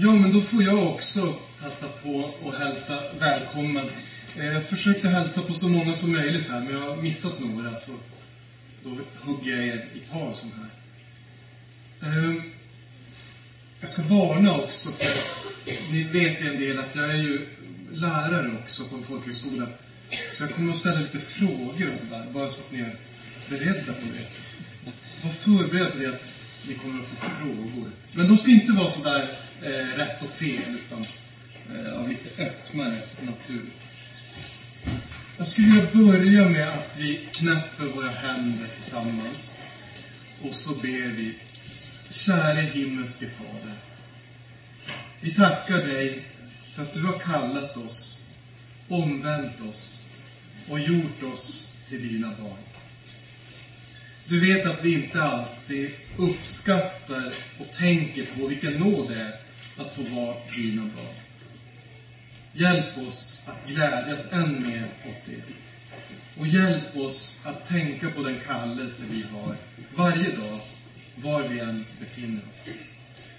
Ja, men då får jag också passa på att hälsa välkommen. Jag försökte hälsa på så många som möjligt här, men jag har missat några, så då hugger jag er i pausen här. Eh, jag ska varna också, för ni vet en del att jag är ju lärare också på en folkhögskola. Så jag kommer att ställa lite frågor och sådär, bara så att ni är beredda på det. Var förberedda på det att ni kommer att få frågor. Men de ska inte vara sådär eh, rätt och fel, utan eh, av lite öppnare natur. Jag skulle vilja börja med att vi knäpper våra händer tillsammans. Och så ber vi. Käre himmelske Fader. Vi tackar dig för att du har kallat oss, omvänt oss och gjort oss till dina barn. Du vet att vi inte alltid uppskattar och tänker på vilken nåd det är att få vara dina barn. Hjälp oss att glädjas än mer åt det. Och hjälp oss att tänka på den kallelse vi har varje dag, var vi än befinner oss.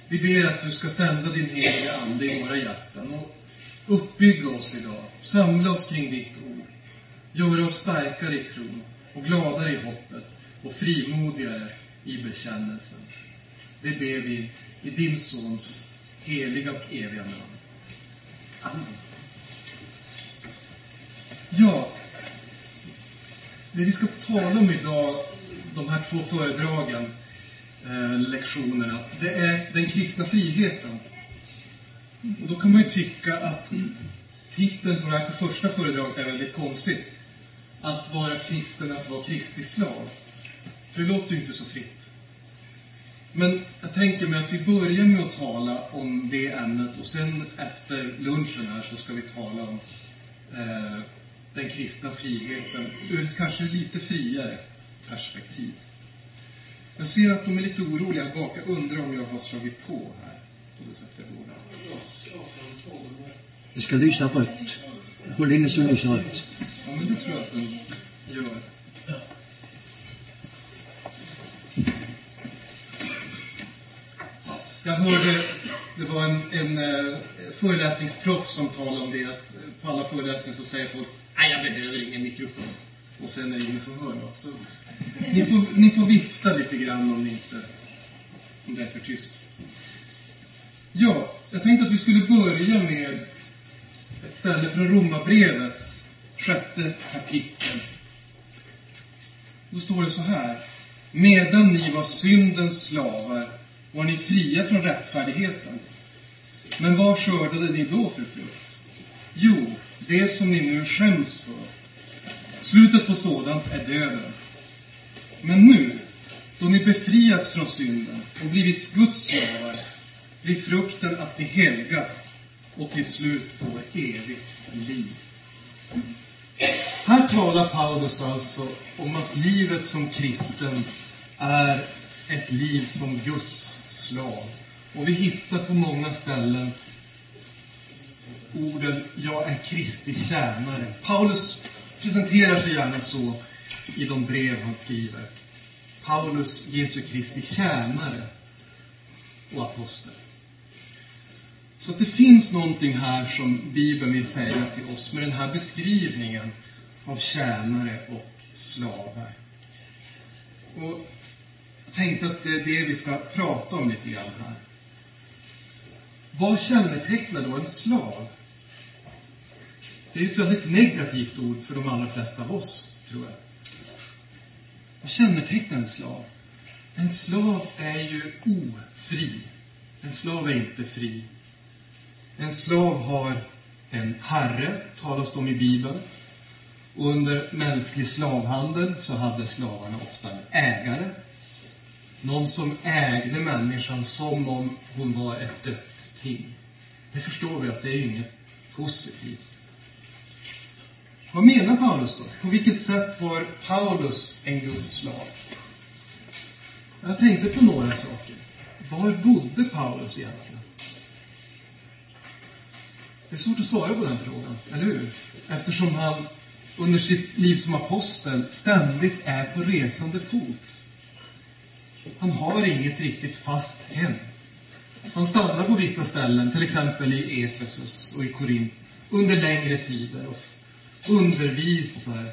Vi ber att du ska sända din heliga Ande i våra hjärtan och uppbygga oss idag. Samla oss kring ditt ord. Göra oss starkare i tron och gladare i hoppet och frimodigare i bekännelsen. Det ber vi i din Sons heliga och eviga namn. Amen. Ja, det vi ska tala om idag, de här två föredragen, eh, lektionerna, det är den kristna friheten. Och då kan man ju tycka att titeln på det här första föredraget är väldigt konstigt. Att vara kristen, att vara Kristi slav. För det låter ju inte så fritt. Men jag tänker mig att vi börjar med att tala om det ämnet och sen efter lunchen här så ska vi tala om eh, den kristna friheten ur ett kanske lite friare perspektiv. Jag ser att de är lite oroliga här bak. Jag undrar om jag har slagit på här. På det sättet jag borde. Det ska lysa rött. Håll inne så lyser rött. Ja, men det tror jag att den gör. Ja, jag hörde, det var en, en eh, föreläsningsproffs som talade om det, att eh, på alla föreläsningar så säger folk, nej jag behöver ingen mikrofon. Och sen är det ingen som hör något. Så ni får, ni får vifta lite grann om ni inte, om det är för tyst. Ja, jag tänkte att vi skulle börja med ett ställe från Romarbrevets sjätte kapitel. Då står det så här. Medan ni var syndens slavar var ni fria från rättfärdigheten. Men vad skördade ni då för frukt? Jo, det som ni nu skäms för. Slutet på sådant är döden. Men nu, då ni befriats från synden och blivit Guds slavar, blir frukten att ni helgas och till slut får evigt liv. Här talar Paulus alltså om att livet som kristen är ett liv som Guds slav. Och vi hittar på många ställen orden ”Jag är Kristi tjänare”. Paulus presenterar sig gärna så i de brev han skriver. Paulus, Jesu Kristi tjänare och apostel. Så att det finns någonting här som Bibeln vill säga till oss med den här beskrivningen av tjänare och slavar. Och jag tänkte att det är det vi ska prata om lite grann här. Vad kännetecknar då en slav? Det är ett väldigt negativt ord för de allra flesta av oss, tror jag. Vad kännetecknar en slav? En slav är ju ofri. En slav är inte fri. En slav har en herre, talas det om i Bibeln. Och under mänsklig slavhandel så hade slavarna ofta en ägare. Någon som ägde människan som om hon var ett dött ting. Det förstår vi att det är ju inget positivt. Vad menar Paulus då? På vilket sätt var Paulus en Guds slav? Jag tänkte på några saker. Var bodde Paulus egentligen? Det är svårt att svara på den frågan, eller hur? Eftersom han under sitt liv som apostel ständigt är på resande fot. Han har inget riktigt fast hem. Han stannar på vissa ställen, till exempel i Efesus och i Korint, under längre tider och undervisar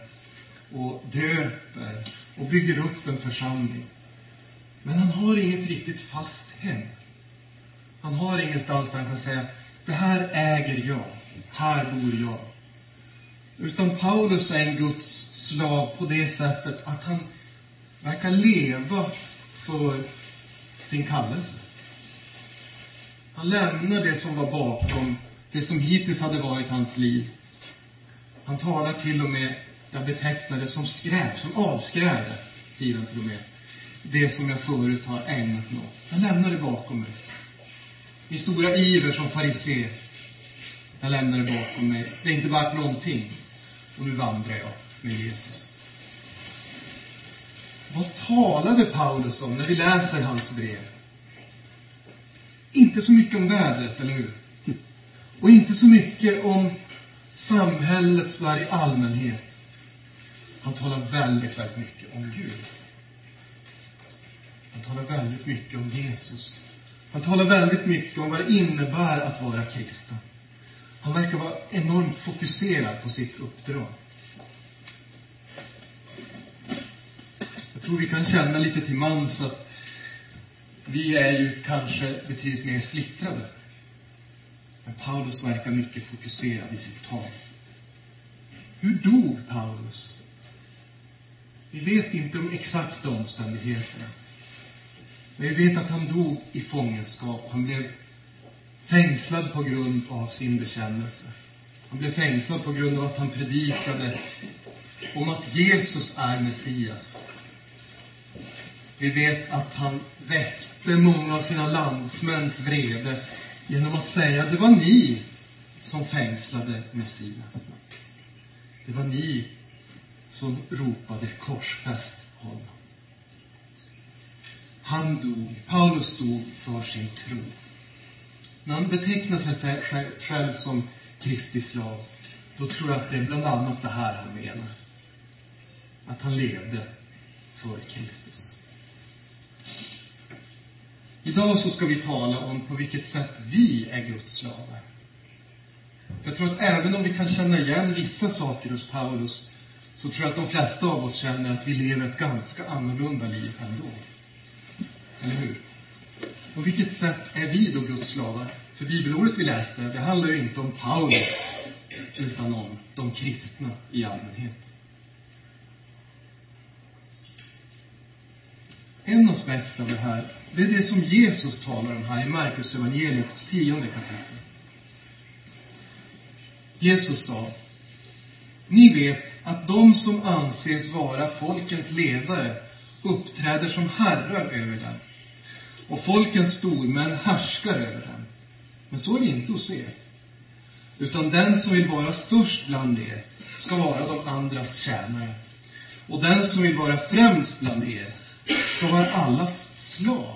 och döper och bygger upp en församling. Men han har inget riktigt fast hem. Han har ingenstans där han kan säga, det här äger jag, här bor jag. Utan Paulus är en Guds slav på det sättet att han verkar leva för sin kallelse. Han lämnar det som var bakom, det som hittills hade varit hans liv. Han talar till och med, jag betecknar det som skräp, som avskräde, skriver han till och med. Det som jag förut har ägnat mig åt. Jag lämnar det bakom mig. Min stora iver som farisé, jag lämnar det bakom mig. Det är inte värt någonting. Och nu vandrar jag med Jesus. Vad talade Paulus om när vi läser hans brev? Inte så mycket om vädret, eller hur? Och inte så mycket om samhället sådär i allmänhet. Han talar väldigt, väldigt mycket om Gud. Han talar väldigt mycket om Jesus. Han talar väldigt mycket om vad det innebär att vara kristen. Han verkar vara enormt fokuserad på sitt uppdrag. Jag tror vi kan känna lite till mans att vi är ju kanske betydligt mer splittrade. Men Paulus verkar mycket fokuserad i sitt tal. Hur dog Paulus? Vi vet inte de exakta omständigheterna. Men vi vet att han dog i fångenskap. Han blev fängslad på grund av sin bekännelse. Han blev fängslad på grund av att han predikade om att Jesus är Messias. Vi vet att han väckte många av sina landsmäns vrede genom att säga det var ni som fängslade Messias. Det var ni som ropade korsfäst honom. Han dog, Paulus dog för sin tro. När han betecknar sig själv som Kristi slav, då tror jag att det är bland annat det här han menar. Att han levde för Kristus. Idag så ska vi tala om på vilket sätt vi är Guds slavar. Jag tror att även om vi kan känna igen vissa saker hos Paulus, så tror jag att de flesta av oss känner att vi lever ett ganska annorlunda liv ändå. Eller hur? På vilket sätt är vi då Guds slavar? För bibelordet vi läste, det handlar ju inte om Paulus, utan om de kristna i allmänhet. En aspekt av det här, det är det som Jesus talar om här i Markus evangeliet, tionde kapitel. Jesus sa, ni vet att de som anses vara folkens ledare uppträder som herrar över dem. Och folkens stormän härskar över dem. Men så är det inte hos er. Utan den som vill vara störst bland er ska vara de andras tjänare. Och den som vill vara främst bland er ska vara allas slav.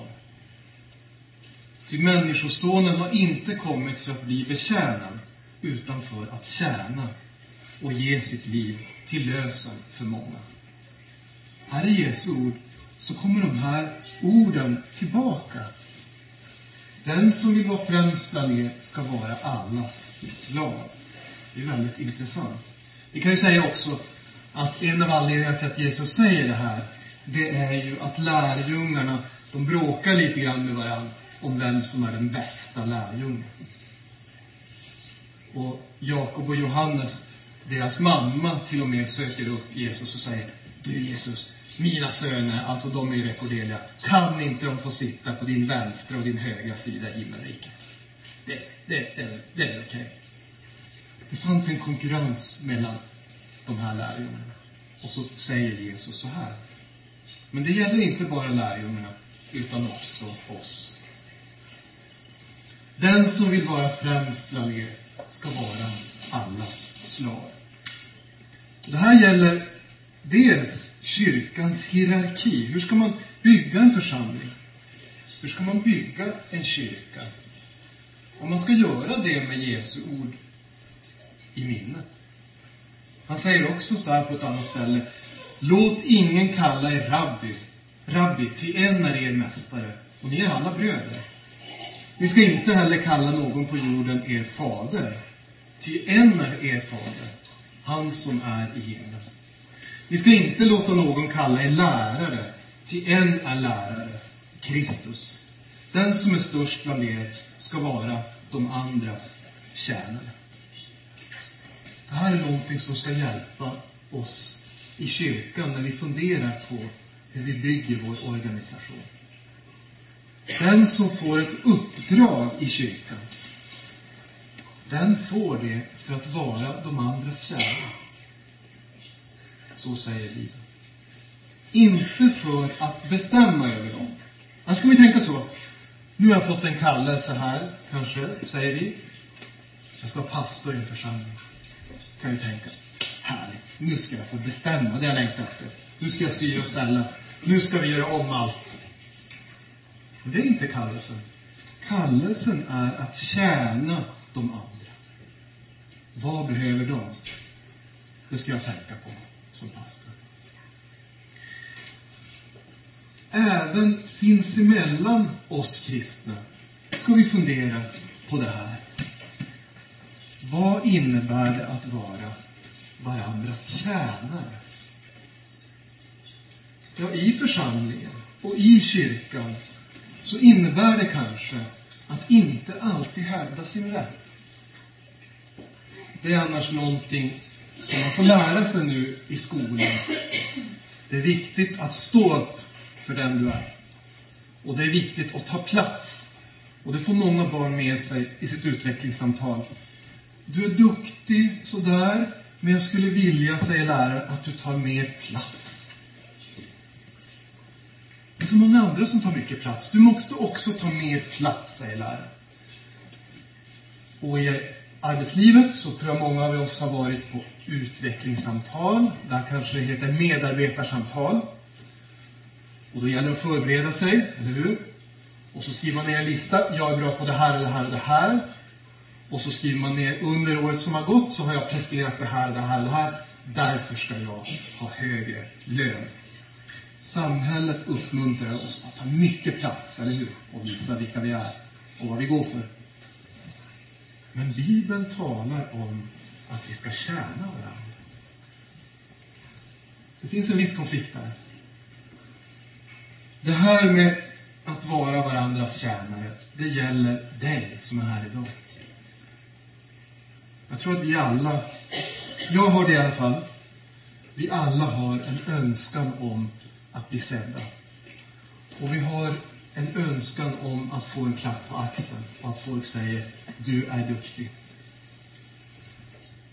Ty Människosonen har inte kommit för att bli betjänad, utan för att tjäna och ge sitt liv till lösen för många. Här är Jesu ord, så kommer de här orden tillbaka. Den som vill vara främst bland er ska vara allas slav. Det är väldigt intressant. Vi kan ju säga också att en av anledningarna till att Jesus säger det här, det är ju att lärjungarna, de bråkar lite grann med varandra om vem som är den bästa lärjungen. Och Jakob och Johannes, deras mamma till och med söker upp Jesus och säger, du Jesus, mina söner, alltså de är ju rekorderliga, kan inte de få sitta på din vänstra och din högra sida i himmelriket? Det, det, det, det är okej. Okay. Det fanns en konkurrens mellan de här lärjungarna. Och så säger Jesus så här. Men det gäller inte bara lärjungarna, utan också oss. Den som vill vara främst bland er ska vara allas slav. Det här gäller dels kyrkans hierarki. Hur ska man bygga en församling? Hur ska man bygga en kyrka? Om man ska göra det med Jesu ord i minnet. Han säger också så här på ett annat ställe. Låt ingen kalla er rabbi, rabbi, ty en är er mästare, och ni är alla bröder. Ni ska inte heller kalla någon på jorden er fader, ty en är er fader, han som är i himlen. Ni ska inte låta någon kalla er lärare, ty en är lärare, Kristus. Den som är störst bland er ska vara de andras tjänare. Det här är någonting som ska hjälpa oss i kyrkan när vi funderar på hur vi bygger vår organisation. Den som får ett uppdrag i kyrkan, den får det för att vara de andras kära. Så säger Bibeln. Inte för att bestämma över dem. Annars kan vi tänka så. Nu har jag fått en kallelse här, kanske, säger vi. Jag ska vara pastor i en församling. Kan vi tänka. Härligt. Nu ska jag få bestämma det jag längtar efter. Nu ska jag styra och ställa. Nu ska vi göra om allt. Men det är inte kallelsen. Kallelsen är att tjäna de andra. Vad behöver de? Det ska jag tänka på som pastor. Även sinsemellan oss kristna ska vi fundera på det här. Vad innebär det att vara varandras tjänare? Ja, i församlingen och i kyrkan så innebär det kanske att inte alltid hävda sin rätt. Det är annars någonting som man får lära sig nu i skolan. Det är viktigt att stå upp för den du är. Och det är viktigt att ta plats. Och det får många barn med sig i sitt utvecklingssamtal. Du är duktig sådär, men jag skulle vilja, säger läraren, att du tar mer plats. Det är så många andra som tar mycket plats. Du måste också ta mer plats, säger läraren. Och i arbetslivet så tror jag många av oss har varit på utvecklingssamtal. Där kanske det heter medarbetarsamtal. Och då gäller det att förbereda sig, eller hur? Och så skriver man ner en lista. Jag är bra på det här och det här och det här. Och så skriver man ner under året som har gått så har jag presterat det här och det här och det här. Därför ska jag ha högre lön. Samhället uppmuntrar oss att ta mycket plats, eller hur? Och visa vilka vi är och vad vi går för. Men Bibeln talar om att vi ska tjäna varandra. Det finns en viss konflikt där. Det här med att vara varandras tjänare, det gäller dig som är här idag. Jag tror att vi alla, jag har det i alla fall, vi alla har en önskan om att bli sedda. Och vi har en önskan om att få en klapp på axeln och att folk säger du är duktig.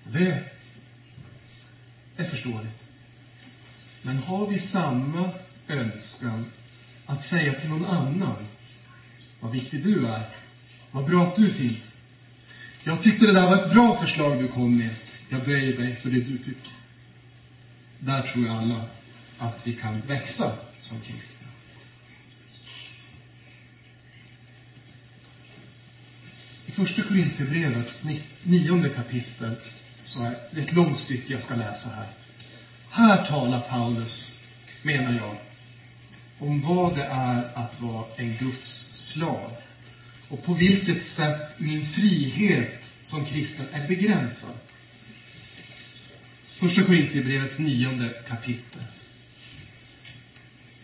Det är förståeligt. Men har vi samma önskan att säga till någon annan vad viktig du är, vad bra att du finns. Jag tyckte det där var ett bra förslag du kom med. Jag böjer mig för det du tycker. Där tror jag alla att vi kan växa som kristna. I första Korintierbrevets nionde kapitel så är det ett långt stycke jag ska läsa här. Här talar Paulus, menar jag, om vad det är att vara en Guds slav och på vilket sätt min frihet som kristen är begränsad. Första Korintierbrevets nionde kapitel.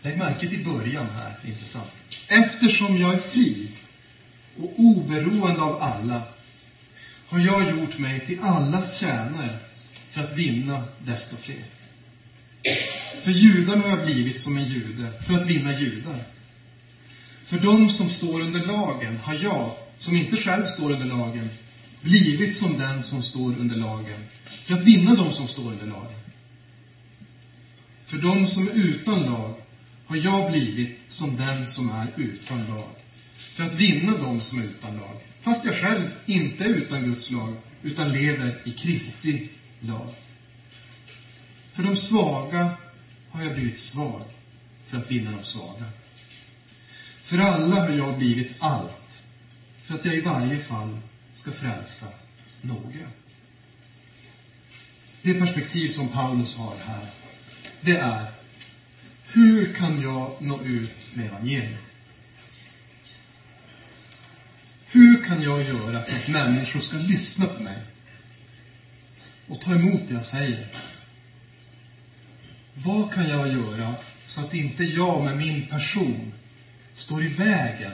Lägg märke till början här, intressant. Eftersom jag är fri och oberoende av alla har jag gjort mig till allas tjänare för att vinna desto fler. För judarna har jag blivit som en jude för att vinna judar. För dem som står under lagen har jag, som inte själv står under lagen, blivit som den som står under lagen för att vinna dem som står under lagen. För dem som är utan lag har jag blivit som den som är utan lag för att vinna dem som är utan lag. Fast jag själv inte är utan Guds lag, utan lever i Kristi lag. För de svaga har jag blivit svag för att vinna de svaga. För alla har jag blivit allt för att jag i varje fall ska frälsa några. Det perspektiv som Paulus har här, det är hur kan jag nå ut med evangeliet? Hur kan jag göra för att människor ska lyssna på mig? Och ta emot det jag säger? Vad kan jag göra så att inte jag med min person står i vägen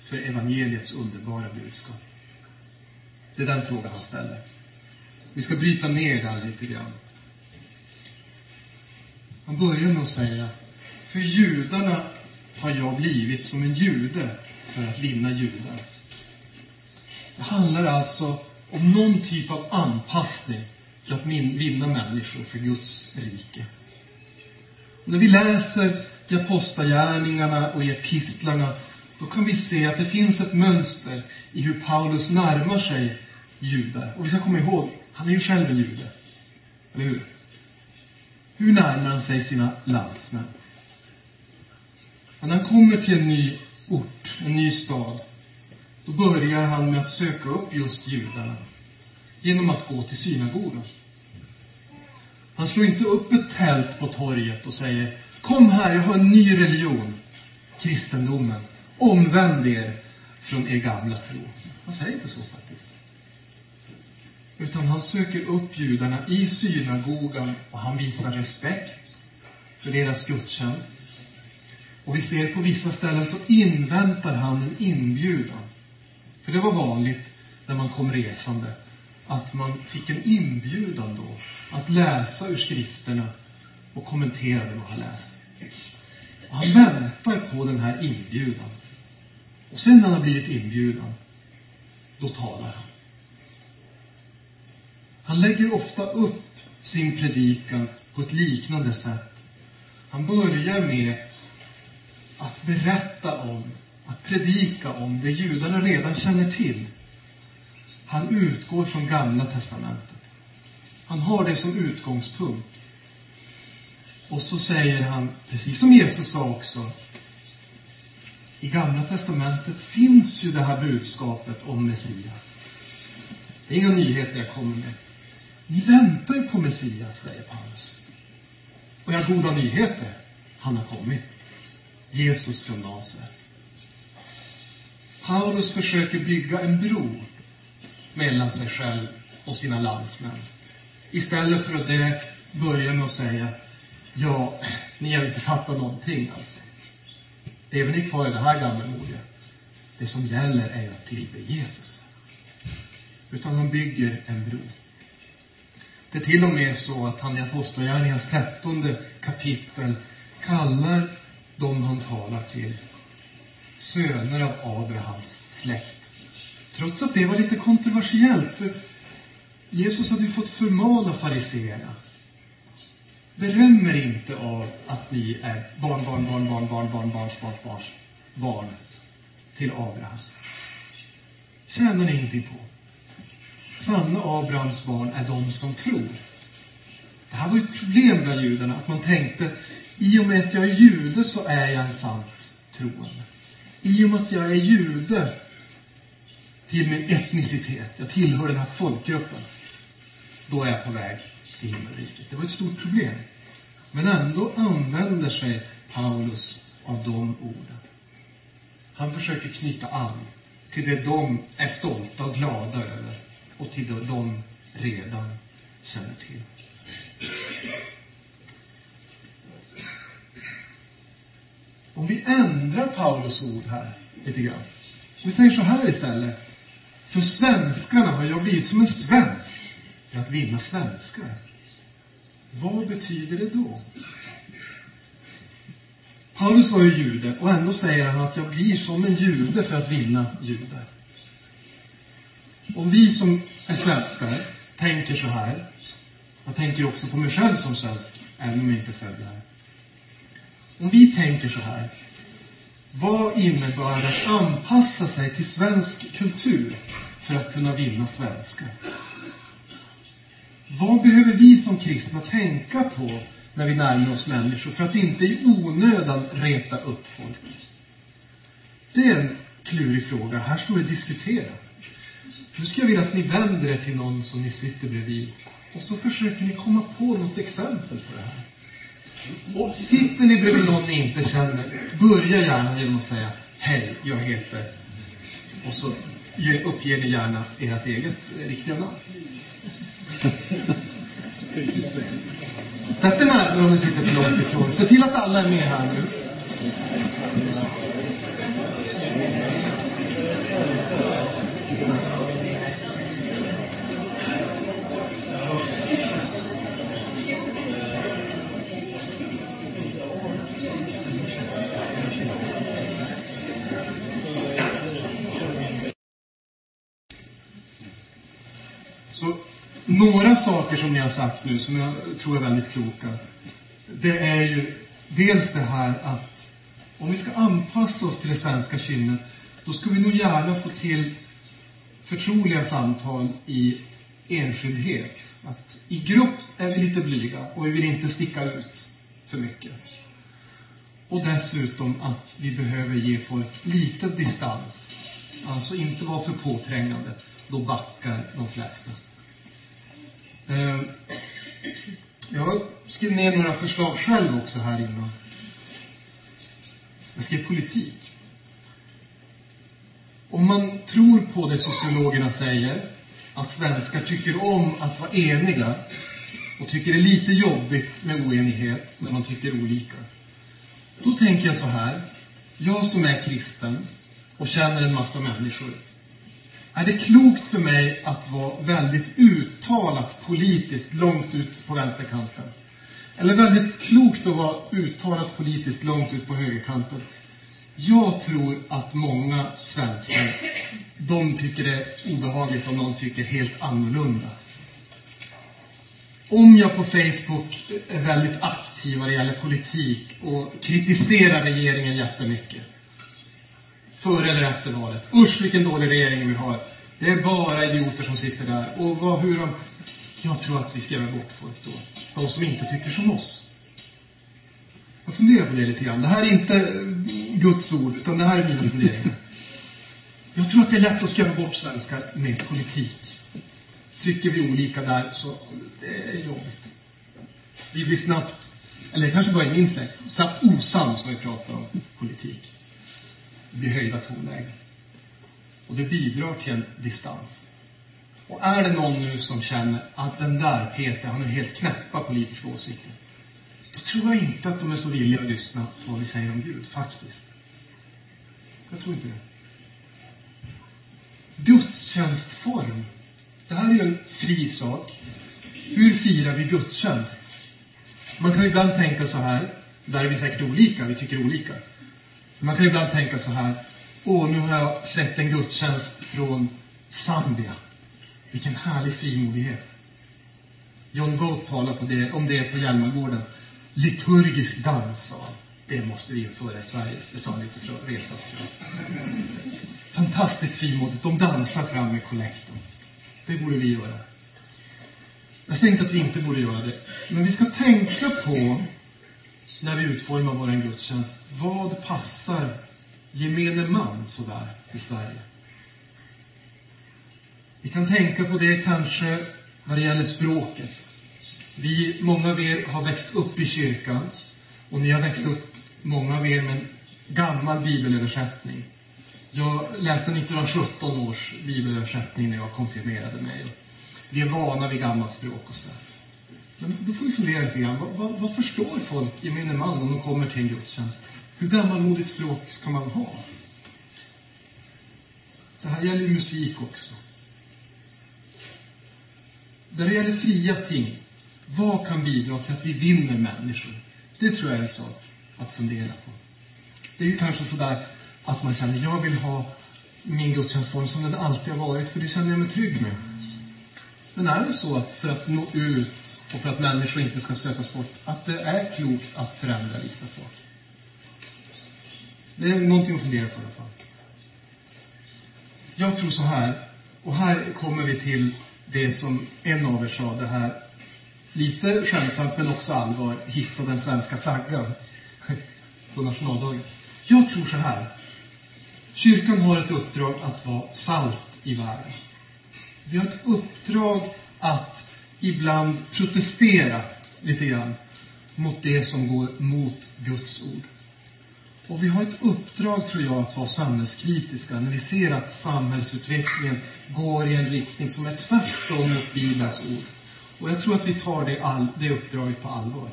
för evangeliets underbara budskap? Det är den frågan han ställer. Vi ska bryta ner den lite grann. Han börjar med att säga, för judarna har jag blivit som en jude för att vinna judar. Det handlar alltså om någon typ av anpassning för att vinna människor för Guds rike. Och när vi läser i Apostlagärningarna och i epistlarna, då kan vi se att det finns ett mönster i hur Paulus närmar sig judar. Och vi ska komma ihåg, han är ju själv en jude. Eller hur? Hur närmar han sig sina landsmän? när han kommer till en ny ort, en ny stad, då börjar han med att söka upp just judarna genom att gå till synagogan. Han slår inte upp ett tält på torget och säger Kom här, jag har en ny religion, kristendomen. Omvänd er från er gamla tro. Han säger inte så faktiskt. Utan han söker upp judarna i synagogan och han visar respekt för deras gudstjänst. Och vi ser på vissa ställen så inväntar han en inbjudan. För det var vanligt när man kom resande att man fick en inbjudan då att läsa ur skrifterna och kommentera det man har läst. Och han väntar på den här inbjudan. Och sen när han har blivit inbjudan, då talar han. Han lägger ofta upp sin predikan på ett liknande sätt. Han börjar med att berätta om, att predika om det judarna redan känner till. Han utgår från Gamla testamentet. Han har det som utgångspunkt. Och så säger han, precis som Jesus sa också, i Gamla testamentet finns ju det här budskapet om Messias. Det är inga nyheter jag kommer med. Ni väntar ju på Messias, säger Paulus. Och jag har goda nyheter. Han har kommit. Jesus från Nasaret. Paulus försöker bygga en bro mellan sig själv och sina landsmän. Istället för att direkt börja med att säga, ja, ni har inte fattat någonting alltså. Det är väl ni kvar i det här gammalmodiga. Det som gäller är att tillbe Jesus. Utan han bygger en bro. Det är till och med så att han i Apostlagärningarnas trettonde kapitel kallar de han talar till söner av Abrahams släkt. Trots att det var lite kontroversiellt, för Jesus hade ju fått förmana fariseerna. Beröm er inte av att ni är barn, barn, barn, barn, barn, barn, barns, barns, barns barn till Abraham. Tjänar ni ingenting på. Sanna Abrahams barn är de som tror. Det här var ju ett problem bland judarna, att man tänkte, i och med att jag är jude så är jag en sant troende. I och med att jag är jude till min etnicitet, jag tillhör den här folkgruppen, då är jag på väg till himmelriket. Det var ett stort problem. Men ändå använder sig Paulus av de orden. Han försöker knyta an till det de är stolta och glada över och till det de redan känner till. Om vi ändrar Paulus ord här lite grann. Vi säger så här istället. För svenskarna har jag blivit som en svensk för att vinna svenskar. Vad betyder det då? Paulus var ju jude och ändå säger han att jag blir som en jude för att vinna judar. Om vi som är svenskar tänker så här, jag tänker också på mig själv som svensk, även om jag inte är född här. Om vi tänker så här, vad innebär det att anpassa sig till svensk kultur för att kunna vinna svenskar? Vad behöver vi som kristna tänka på när vi närmar oss människor för att inte i onödan reta upp folk? Det är en klurig fråga. Här står det diskuterat. Nu ska jag vilja att ni vänder er till någon som ni sitter bredvid och så försöker ni komma på något exempel på det här. Och sitter ni bredvid någon ni inte känner, börja gärna genom att säga Hej, jag heter... Och så uppger ni gärna ert eget eh, riktiga namn. Sätt er närmare om ni sitter för långt ifrån. Se till att alla är med här nu. Så några saker som ni har sagt nu som jag tror är väldigt kloka. Det är ju dels det här att om vi ska anpassa oss till det svenska kynnet, då ska vi nog gärna få till förtroliga samtal i enskildhet. Att I grupp är vi lite blyga och vi vill inte sticka ut för mycket. Och dessutom att vi behöver ge folk lite distans. Alltså inte vara för påträngande. Då backar de flesta. Eh, Jag skrev ner några förslag själv också här innan. Jag skrev politik. Om man tror på det sociologerna säger, att svenskar tycker om att vara eniga och tycker det är lite jobbigt med oenighet när man tycker olika. Då tänker jag så här. Jag som är kristen och känner en massa människor. Är det klokt för mig att vara väldigt uttalat politiskt långt ut på vänsterkanten? Eller väldigt klokt att vara uttalat politiskt långt ut på högerkanten? Jag tror att många svenskar, de tycker det är obehagligt om någon tycker helt annorlunda. Om jag på Facebook är väldigt aktiv vad det gäller politik och kritiserar regeringen jättemycket. Före eller efter valet. Usch vilken dålig regering vi har. Det är bara idioter som sitter där. Och vad, hur de... Jag tror att vi skrämmer bort folk då. De som inte tycker som oss. Jag funderar på det lite grann. Det här är inte eh, Guds ord, utan det här är mina funderingar. Jag tror att det är lätt att skrämma bort svenskar med politik. Tycker vi olika där, så det är jobbigt. Vi blir snabbt, eller kanske bara i min släkt, snabbt osams när vi pratar om politik. Det blir höjda tonlägen. Och det bidrar till en distans. Och är det någon nu som känner att den där Peter, han har helt knäppa politiska åsikter. Då tror jag inte att de är så villiga att lyssna på vad vi säger om Gud, faktiskt. Jag tror inte det. Gudstjänstform. Det här är ju en fri sak. Hur firar vi gudstjänst? Man kan ju ibland tänka så här, där är vi säkert olika, vi tycker olika. Man kan ibland tänka så här, åh, nu har jag sett en gudstjänst från Zambia. Vilken härlig frimodighet. John Goat talar på det, om det på Hjälmargården. Liturgisk dans, sa han. Det måste vi införa i Sverige. Det sa han lite för att reta sig Fantastiskt frimodigt. De dansar fram med kollekten. Det borde vi göra. Jag säger inte att vi inte borde göra det. Men vi ska tänka på, när vi utformar vår gudstjänst, vad passar gemene man sådär i Sverige? Vi kan tänka på det kanske när det gäller språket. Vi, många av er har växt upp i kyrkan och ni har växt upp, många av er, med en gammal bibelöversättning. Jag läste 1917 års bibelöversättning när jag konfirmerade mig. Vi är vana vid gammalt språk och sådär. Men då får vi fundera lite grann. Vad, vad, vad förstår folk, gemene man, om de kommer till en gudstjänst? Hur gammalmodigt språk ska man ha? Det här gäller musik också. Där det gäller fria ting, vad kan bidra till att vi vinner människor? Det tror jag är en sak att fundera på. Det är ju kanske sådär att man känner, jag vill ha min gudstjänstform som den alltid har varit, för det känner jag mig trygg med. Men är det så att för att nå ut och för att människor inte ska stötas bort, att det är klokt att förändra vissa saker? Det är någonting att fundera på i alla fall. Jag tror så här, och här kommer vi till det som en av er sa, det här lite skämtsamt men också allvar, hissa den svenska flaggan på nationaldagen. Jag tror så här. Kyrkan har ett uppdrag att vara salt i världen. Vi har ett uppdrag att ibland protestera lite grann mot det som går mot Guds ord. Och vi har ett uppdrag, tror jag, att vara samhällskritiska när vi ser att samhällsutvecklingen går i en riktning som är tvärtom mot Bibelns ord. Och jag tror att vi tar det, all, det uppdraget på allvar.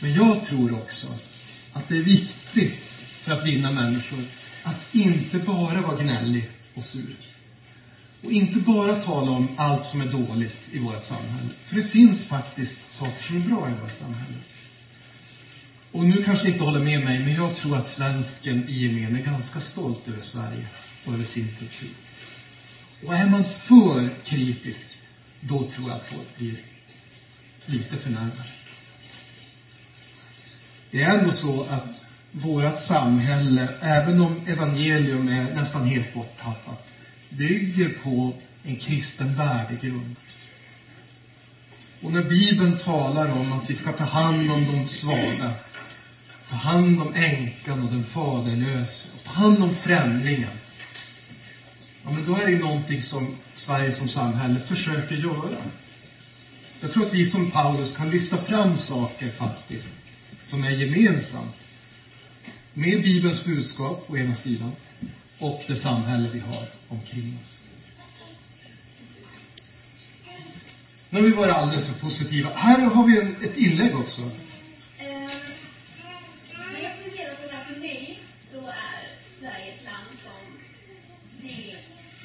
Men jag tror också att det är viktigt för att vinna människor att inte bara vara gnällig och sur. Och inte bara tala om allt som är dåligt i vårt samhälle. För det finns faktiskt saker som är bra i vårt samhälle. Och nu kanske ni inte håller med mig, men jag tror att svensken i gemen är ganska stolt över Sverige och över sin kultur. Och är man för kritisk, då tror jag att folk blir lite förnärmade. Det är ändå så att vårt samhälle, även om evangelium är nästan helt borttappat, bygger på en kristen värdegrund. Och när Bibeln talar om att vi ska ta hand om de svaga, ta hand om änkan och den faderlöse, och ta hand om främlingen. Ja, men då är det ju någonting som Sverige som samhälle försöker göra. Jag tror att vi som Paulus kan lyfta fram saker faktiskt, som är gemensamt med Bibelns budskap å ena sidan och det samhälle vi har omkring oss. Nu har vi varit alldeles för positiva. Här har vi en, ett inlägg också. Eh, när jag funderar på det här för mig så är Sverige ett land som vill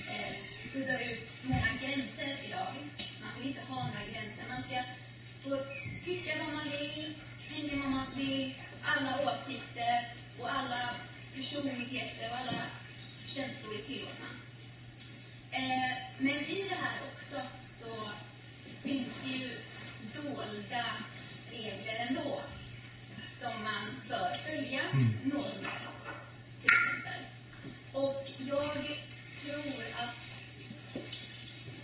eh, sudda ut många gränser idag. Man vill inte ha några gränser. Man ska få tycka vad man vill, tänka vad man vill, alla åsikter och alla personligheter och alla känslor är tillåtna. Eh, men i det här också så finns det ju dolda regler ändå som man bör följa, Mm. normer till exempel. Och jag tror att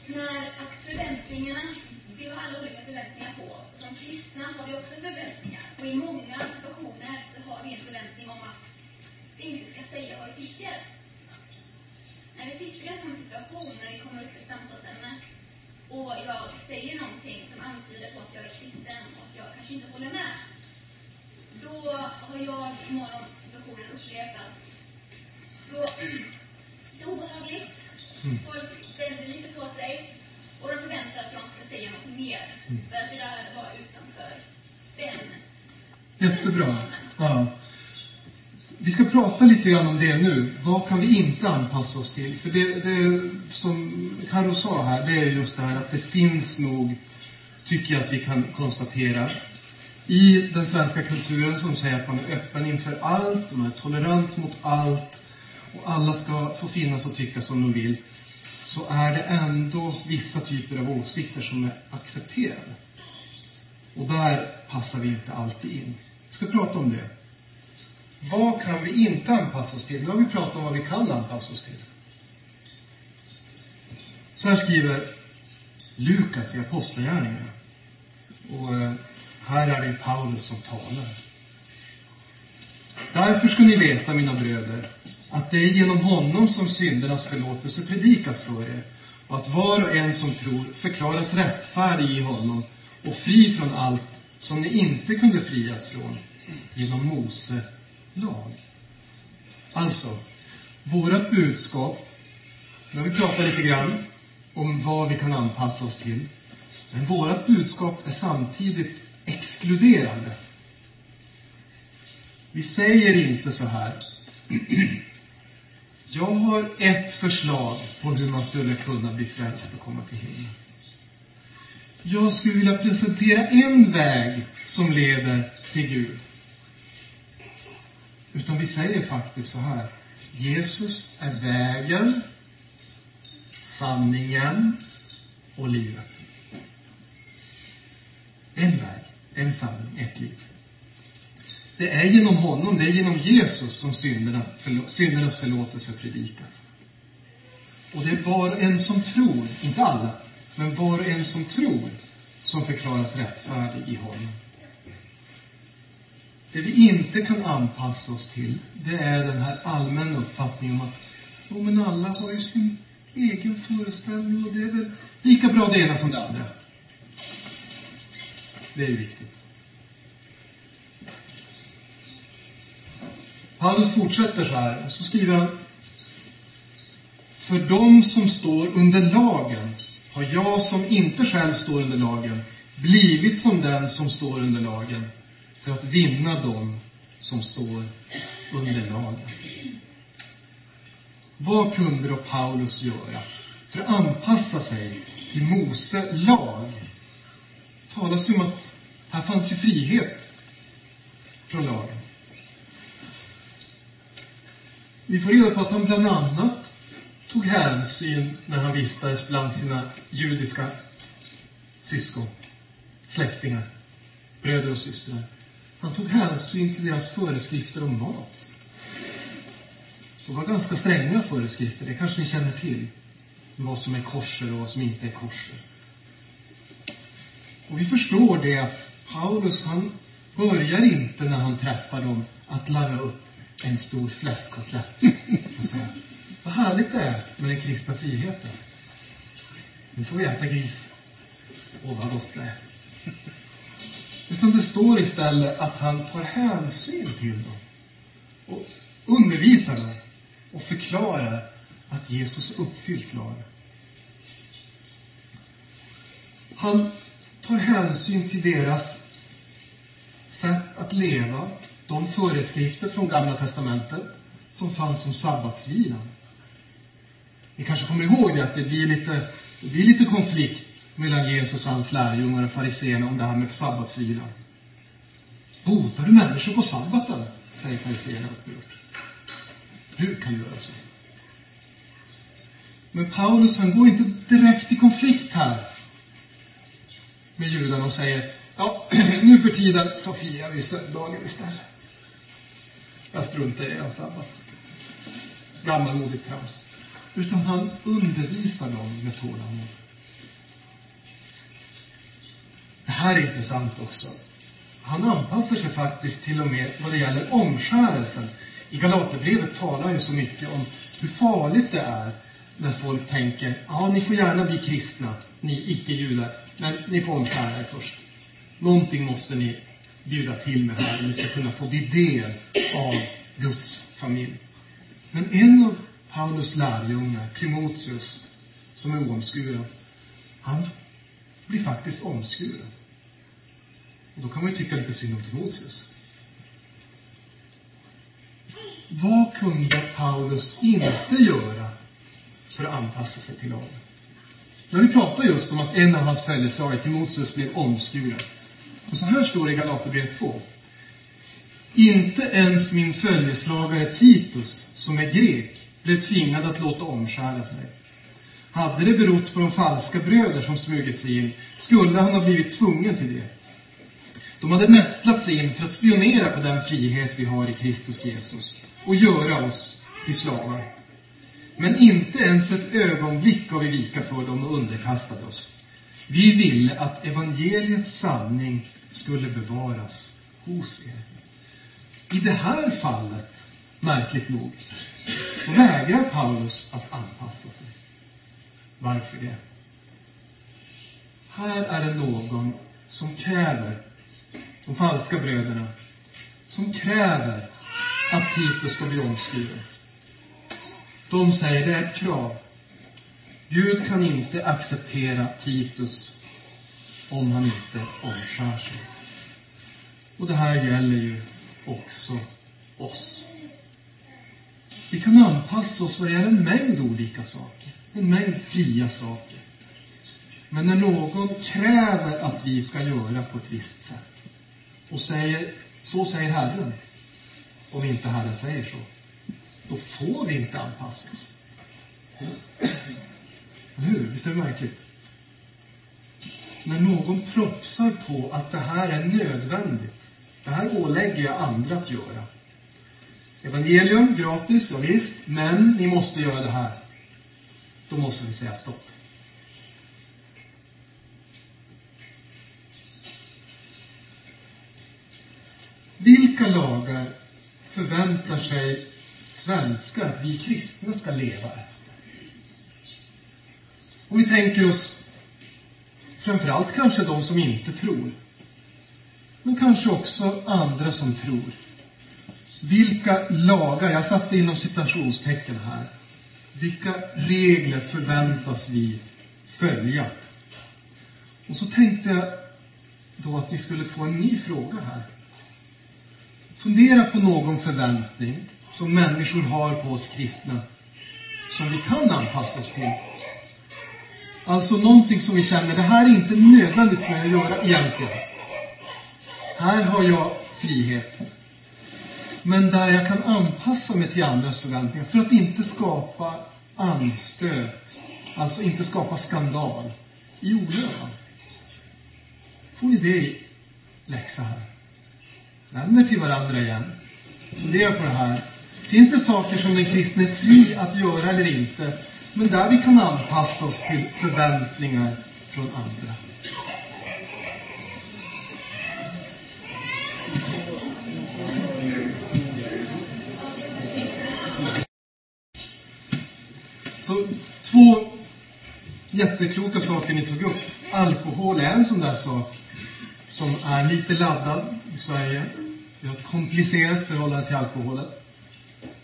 när att förväntningarna, vi har alla olika förväntningar på oss. Och som kristna har vi också förväntningar. Och i många situationer så har vi en förväntning om att vi inte ska säga vad vi tycker. När vi sitter i en sån situation, när vi kommer upp i ett samtalsämne och jag säger någonting som antyder på att jag är kristen och att jag kanske inte håller med. Då har jag i några situationer upplevt att då, det är obehagligt. Mm. Folk vänder lite på sig och de förväntar att jag inte ska säga något mer. Mm. För att det där var utanför den. Jättebra. Ja. Vi ska prata lite grann om det nu. Vad kan vi inte anpassa oss till? För det, det som Carro sa här, det är just det här att det finns nog, tycker jag att vi kan konstatera, i den svenska kulturen som säger att man är öppen inför allt, man är tolerant mot allt och alla ska få finnas och tycka som de vill, så är det ändå vissa typer av åsikter som är accepterade. Och där passar vi inte alltid in. Vi ska prata om det. Vad kan vi inte anpassa oss till? Nu har vi pratat om vad vi kan anpassa oss till. Så här skriver Lukas i Apostlagärningarna. Och eh, här är det Paulus som talar. Därför ska ni veta, mina bröder, att det är genom honom som syndernas förlåtelse predikas för er och att var och en som tror förklaras rättfärdig i honom och fri från allt som ni inte kunde frias från genom Mose lag. Alltså, vårat budskap, nu har vi pratat lite grann om vad vi kan anpassa oss till, men vårat budskap är samtidigt exkluderande. Vi säger inte så här. Jag har ett förslag på hur man skulle kunna bli frälst och komma till himlen. Jag skulle vilja presentera en väg som leder till Gud. Utan vi säger faktiskt så här. Jesus är vägen, sanningen och livet. En väg, en sanning, ett liv. Det är genom honom, det är genom Jesus som syndernas, förlo syndernas förlåtelse predikas. Och det är var och en som tror, inte alla, men var och en som tror, som förklaras rättfärdig i honom. Det vi inte kan anpassa oss till, det är den här allmänna uppfattningen om att, jo men alla har ju sin egen föreställning och det är väl lika bra det ena som det andra. Det är ju viktigt. Paulus fortsätter så här, och så skriver han För dem som står under lagen har jag som inte själv står under lagen blivit som den som står under lagen för att vinna dem som står under lagen. Vad kunde då Paulus göra för att anpassa sig till Mose lag? Det talas ju om att här fanns ju frihet från lagen. Vi får reda på att han bland annat tog hänsyn när han vistades bland sina judiska syskon, släktingar, bröder och systrar. Han tog hänsyn till deras föreskrifter om mat. Det var ganska stränga föreskrifter, det kanske ni känner till. Vad som är korser och vad som inte är korser. Och vi förstår det att Paulus, han börjar inte när han träffar dem att lära upp en stor fläskkotlett och säga vad härligt det är med den kristna friheten. Nu får vi äta gris. Åh, vad gott det är. Utan det står istället att han tar hänsyn till dem och undervisar dem och förklarar att Jesus uppfyllt lagen. Han tar hänsyn till deras sätt att leva, de föreskrifter från Gamla Testamentet som fanns om sabbatsvilan. Ni kanske kommer ihåg det, att det blir lite, det blir lite konflikt mellan Jesus och hans lärjungar och fariséerna om det här med sabbatsvilan. Botar du människor på sabbaten? säger fariséerna upprört. Hur kan du göra så? Men Paulus, han går inte direkt i konflikt här med judarna och säger Ja, nu för tiden så firar vi söndagen istället. Jag struntar i er sabbat. Gammalmodigt trams. Utan han undervisar dem med tålamod. Det här är intressant också. Han anpassar sig faktiskt till och med vad det gäller omskärelsen. I Galaterbrevet talar ju så mycket om hur farligt det är när folk tänker, ja, ni får gärna bli kristna, ni icke-judar, men ni får omskära er först. Någonting måste ni bjuda till med här om ni ska kunna få bli del av Guds familj. Men en av Paulus lärjungar, Timoteus, som är oomskuren, han blir faktiskt omskuren. Och då kan man ju tycka lite synd om Timoteus. Vad kunde Paulus inte göra för att anpassa sig till lagen? När vi pratar just om att en av hans följeslagare, Timoteus, blev omskuren. Och så här står det i Galaterbrevet 2. Inte ens min följeslagare Titus, som är grek, blev tvingad att låta omskära sig. Hade det berott på de falska bröder som smugit sig in, skulle han ha blivit tvungen till det. De hade nästlat sig in för att spionera på den frihet vi har i Kristus Jesus och göra oss till slavar. Men inte ens ett ögonblick gav vi vika för dem och underkastade oss. Vi ville att evangeliets sanning skulle bevaras hos er. I det här fallet, märkligt nog, vägrar Paulus att anpassa sig. Varför det? Här är det någon som kräver, de falska bröderna, som kräver att Titus ska bli omskuren. De säger det är ett krav. Gud kan inte acceptera Titus om han inte omskär sig. Och det här gäller ju också oss. Vi kan anpassa oss vad det gäller en mängd olika saker. En mängd fria saker. Men när någon kräver att vi ska göra på ett visst sätt och säger, så säger Herren, om inte Herren säger så, då får vi inte anpassa oss. Eller hur? Visst är det märkligt? När någon propsar på att det här är nödvändigt, det här ålägger jag andra att göra. Evangelium, gratis, ja, visst, men ni måste göra det här. Då måste vi säga stopp. Vilka lagar förväntar sig svenskar att vi kristna ska leva efter? Om vi tänker oss framförallt kanske de som inte tror. Men kanske också andra som tror. Vilka lagar, jag satte inom citationstecken här. Vilka regler förväntas vi följa? Och så tänkte jag då att ni skulle få en ny fråga här. Fundera på någon förväntning som människor har på oss kristna som vi kan anpassa oss till. Alltså någonting som vi känner, det här är inte nödvändigt för mig att göra egentligen. Här har jag frihet. Men där jag kan anpassa mig till andras förväntningar för att inte skapa anstöt. Alltså inte skapa skandal i onödan. Får ni det i läxa här? Vänder till varandra igen. Fundera på det här. Finns det saker som den kristne är fri att göra eller inte, men där vi kan anpassa oss till förväntningar från andra? Så två jättekloka saker ni tog upp. Alkohol är en sån där sak som är lite laddad i Sverige. Vi har ett komplicerat förhållande till alkoholen.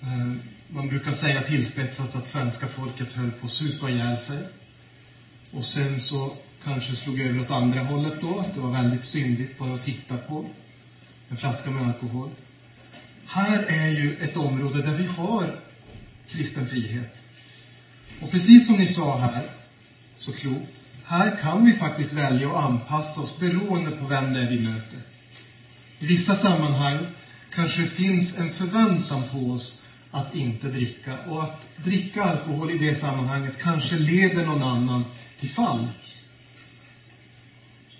Eh, man brukar säga tillspetsat att svenska folket höll på att supa ihjäl sig. Och sen så kanske slog över åt andra hållet då, att det var väldigt syndigt bara att titta på en flaska med alkohol. Här är ju ett område där vi har kristen frihet. Och precis som ni sa här, så klokt, här kan vi faktiskt välja att anpassa oss beroende på vem det är vi möter. I vissa sammanhang kanske det finns en förväntan på oss att inte dricka och att dricka alkohol i det sammanhanget kanske leder någon annan till fall.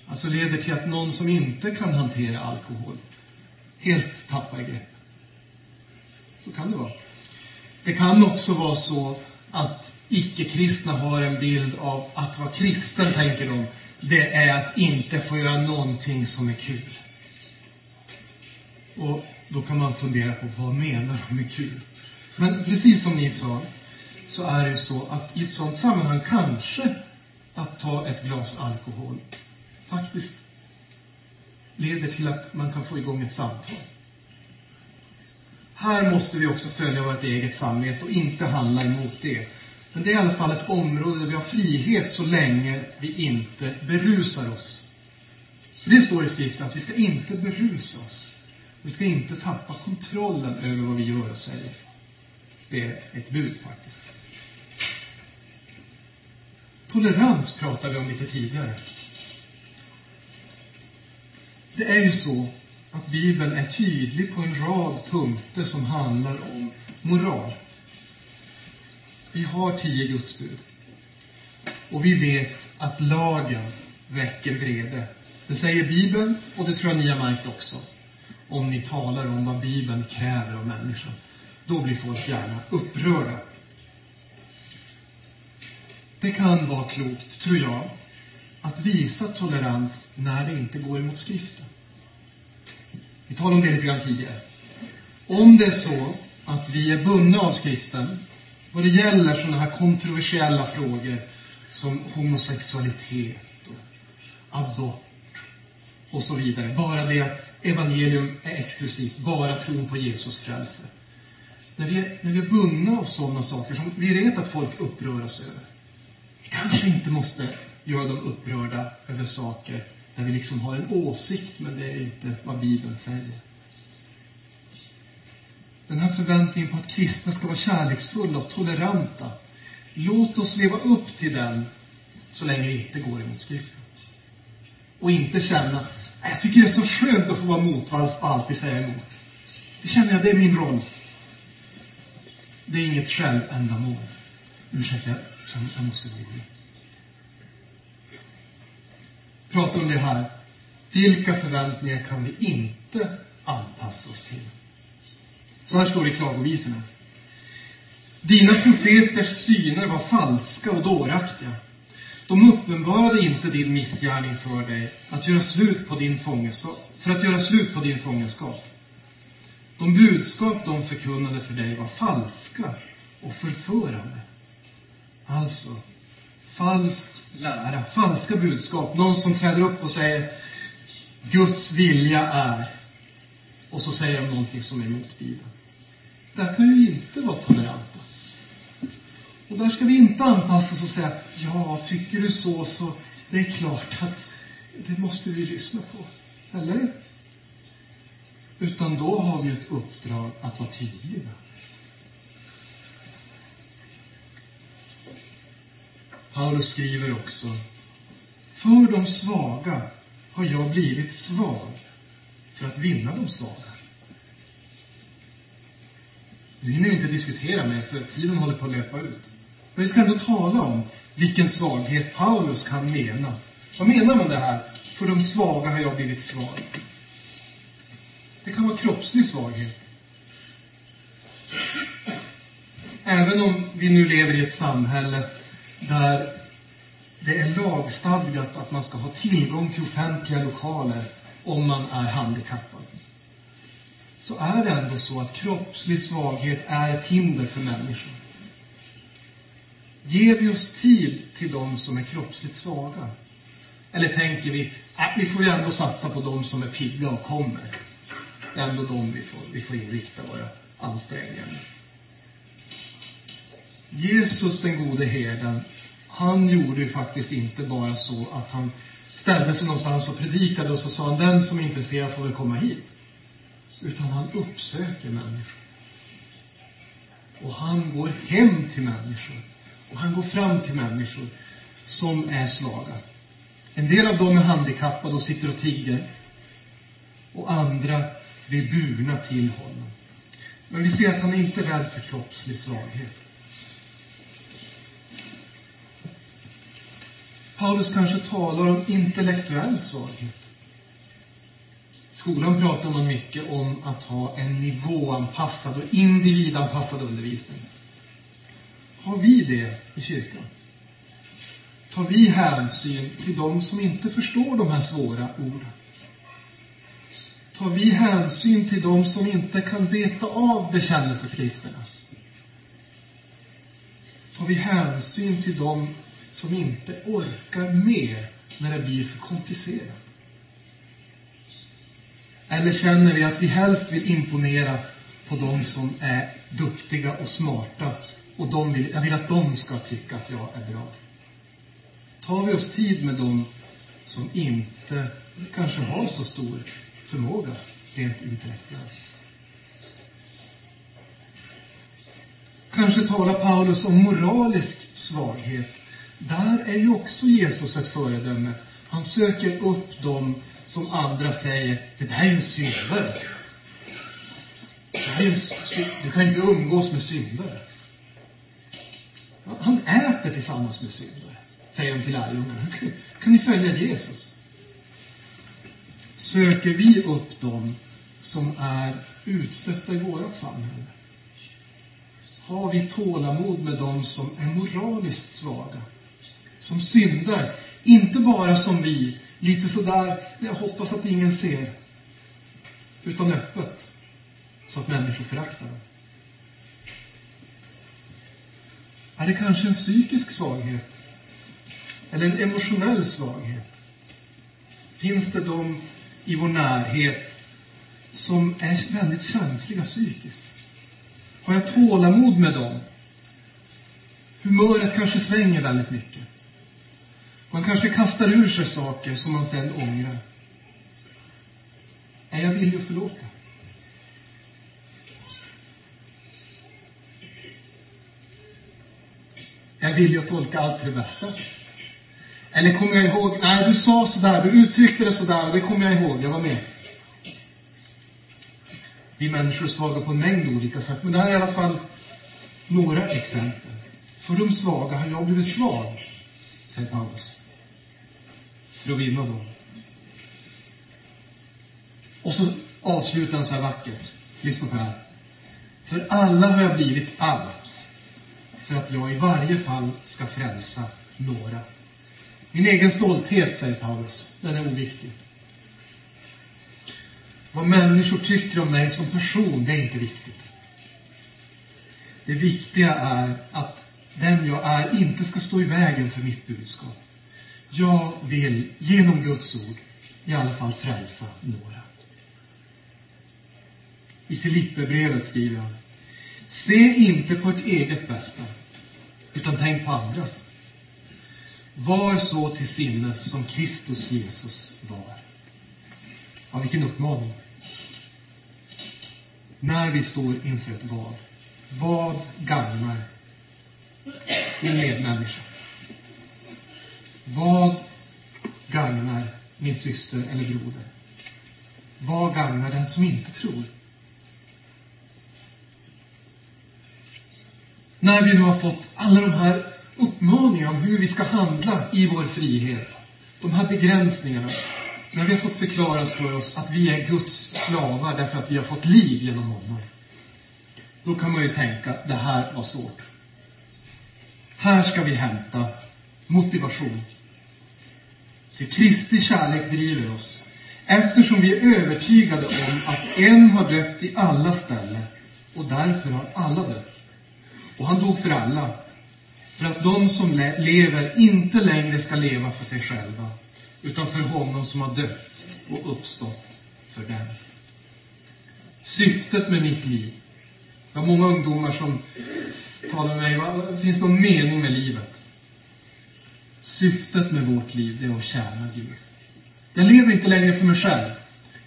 Alltså leder till att någon som inte kan hantera alkohol helt tappar grepp. Så kan det vara. Det kan också vara så att icke-kristna har en bild av att vara kristen, tänker de, det är att inte få göra någonting som är kul. Och då kan man fundera på vad menar de med kul? Men precis som ni sa, så är det ju så att i ett sådant sammanhang kanske att ta ett glas alkohol faktiskt leder till att man kan få igång ett samtal. Här måste vi också följa vårt eget samvete och inte handla emot det. Men det är i alla fall ett område där vi har frihet så länge vi inte berusar oss. Det står i skriften att vi ska inte berusa oss. Vi ska inte tappa kontrollen över vad vi gör och säger. Det är ett bud faktiskt. Tolerans pratade vi om lite tidigare. Det är ju så att Bibeln är tydlig på en rad punkter som handlar om moral. Vi har tio Gudsbud. Och vi vet att lagen väcker vrede. Det säger Bibeln, och det tror jag ni har märkt också. Om ni talar om vad Bibeln kräver av människan. Då blir folk gärna upprörda. Det kan vara klokt, tror jag, att visa tolerans när det inte går emot skriften. Vi talade om det lite grann tidigare. Om det är så att vi är bundna av skriften vad det gäller sådana här kontroversiella frågor som homosexualitet och abort och så vidare. Bara det att evangelium är exklusivt, bara tron på Jesus frälser. När vi, är, när vi är bundna av sådana saker som vi vet att folk upprörs över. Vi kanske inte måste göra dem upprörda över saker där vi liksom har en åsikt, men det är inte vad Bibeln säger. Den här förväntningen på att kristna ska vara kärleksfulla och toleranta. Låt oss leva upp till den så länge det inte går emot skriften. Och inte känna, jag tycker det är så skönt att få vara motvalls och alltid säga emot. Det känner jag, det är min roll. Det är inget självändamål. Ursäkta, jag, jag måste gå. Prata om det här. Vilka förväntningar kan vi inte anpassa oss till? Så här står det i klagovisorna. Dina profeters syner var falska och dåraktiga. De uppenbarade inte din missgärning för dig att göra slut på din fångenskap, för att göra slut på din fångenskap. De budskap de förkunnade för dig var falska och förförande. Alltså, falsk lära, falska budskap. Någon som träder upp och säger Guds vilja är. och så säger de någonting som är emot Bibeln. Där kan ju inte vara tolerant. Och där ska vi inte anpassa oss och säga, ja, tycker du så, så det är klart att det måste vi lyssna på. Eller? Utan då har vi ett uppdrag att vara tydliga. Paulus skriver också, för de svaga har jag blivit svag för att vinna de svaga. Nu hinner vi inte diskutera mer, för tiden håller på att löpa ut. Men vi ska ändå tala om vilken svaghet Paulus kan mena. Vad menar man det här? För de svaga har jag blivit svag. Det kan vara kroppslig svaghet. Även om vi nu lever i ett samhälle där det är lagstadgat att man ska ha tillgång till offentliga lokaler om man är handikappad. Så är det ändå så att kroppslig svaghet är ett hinder för människor. Ger vi oss tid till de som är kroppsligt svaga? Eller tänker vi, äh, vi får ju ändå satsa på de som är pigga och kommer. Det är ändå de vi får, vi får inrikta våra ansträngningar mot. Jesus, den gode herden, han gjorde ju faktiskt inte bara så att han ställde sig någonstans och predikade och så sa han, den som är intresserad får väl komma hit. Utan han uppsöker människor. Och han går hem till människor. Och han går fram till människor som är svaga. En del av dem är handikappade och sitter och tigger. Och andra blir burna till honom. Men vi ser att han är inte rädd för kroppslig svaghet. Paulus kanske talar om intellektuell svaghet. Skolan pratar man mycket om att ha en nivåanpassad och individanpassad undervisning. Har vi det i kyrkan? Tar vi hänsyn till de som inte förstår de här svåra orden? Tar vi hänsyn till de som inte kan beta av bekännelseskrifterna? Tar vi hänsyn till de som inte orkar med när det blir för komplicerat? Eller känner vi att vi helst vill imponera på de som är duktiga och smarta och de vill, jag vill att de ska tycka att jag är bra? Tar vi oss tid med dem som inte kanske har så stor förmåga rent intellektuellt? Kanske talar Paulus om moralisk svaghet. Där är ju också Jesus ett föredöme. Han söker upp dem som andra säger, det där är ju en syndare. Det här är ju en du kan inte umgås med syndare. Han äter tillsammans med syndare, säger de till lärjungarna. Kan ni följa Jesus? Söker vi upp dem som är utstötta i vårt samhälle? Har vi tålamod med dem som är moraliskt svaga? Som syndar, inte bara som vi, lite sådär, jag hoppas att ingen ser, utan öppet, så att människor föraktar dem. Är det kanske en psykisk svaghet? Eller en emotionell svaghet? Finns det de i vår närhet som är väldigt känsliga psykiskt? Har jag tålamod med dem? Humöret kanske svänger väldigt mycket. Man kanske kastar ur sig saker som man sen ångrar. Är jag villig att förlåta? Är jag villig att tolka allt till det bästa? Eller kommer jag ihåg, nej du sa sådär, du uttryckte det sådär, det kommer jag ihåg, jag var med. Vi människor är svaga på en mängd olika sätt, men det här är i alla fall några exempel. För de svaga har jag blivit svag, säger Paulus. För att vinna dem. Och så avslutar han så här vackert. Lyssna på det här. För alla har jag blivit allt. För att jag i varje fall ska frälsa några. Min egen stolthet, säger Paulus, den är oviktig. Vad människor tycker om mig som person, det är inte viktigt. Det viktiga är att den jag är inte ska stå i vägen för mitt budskap. Jag vill genom Guds ord i alla fall frälsa några. I Filipperbrevet skriver han. Se inte på ert eget bästa, utan tänk på andras. Var så till sinnes som Kristus Jesus var. Ja, vilken uppmaning. När vi står inför ett val. Vad gagnar min medmänniska? Vad gagnar min syster eller broder? Vad gagnar den som inte tror? När vi nu har fått alla de här uppmaningarna om hur vi ska handla i vår frihet, de här begränsningarna, när vi har fått förklaras för oss att vi är Guds slavar därför att vi har fått liv genom honom, då kan man ju tänka, det här var svårt. Här ska vi hämta motivation. Till Kristi kärlek driver oss. Eftersom vi är övertygade om att en har dött i alla ställen, och därför har alla dött. Och han dog för alla. För att de som le lever inte längre ska leva för sig själva, utan för honom som har dött och uppstått för dem. Syftet med mitt liv. Jag har många ungdomar som talar med mig, vad, finns det någon mening med livet? Syftet med vårt liv, det är att tjäna Gud. Jag lever inte längre för mig själv.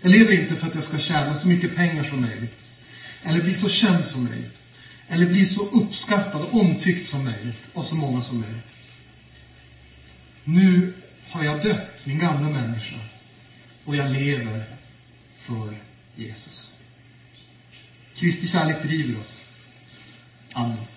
Jag lever inte för att jag ska tjäna så mycket pengar som möjligt. Eller bli så känd som möjligt. Eller bli så uppskattad och omtyckt som möjligt av så många som möjligt. Nu har jag dött, min gamla människa. Och jag lever för Jesus. Kristi kärlek driver oss. Amen.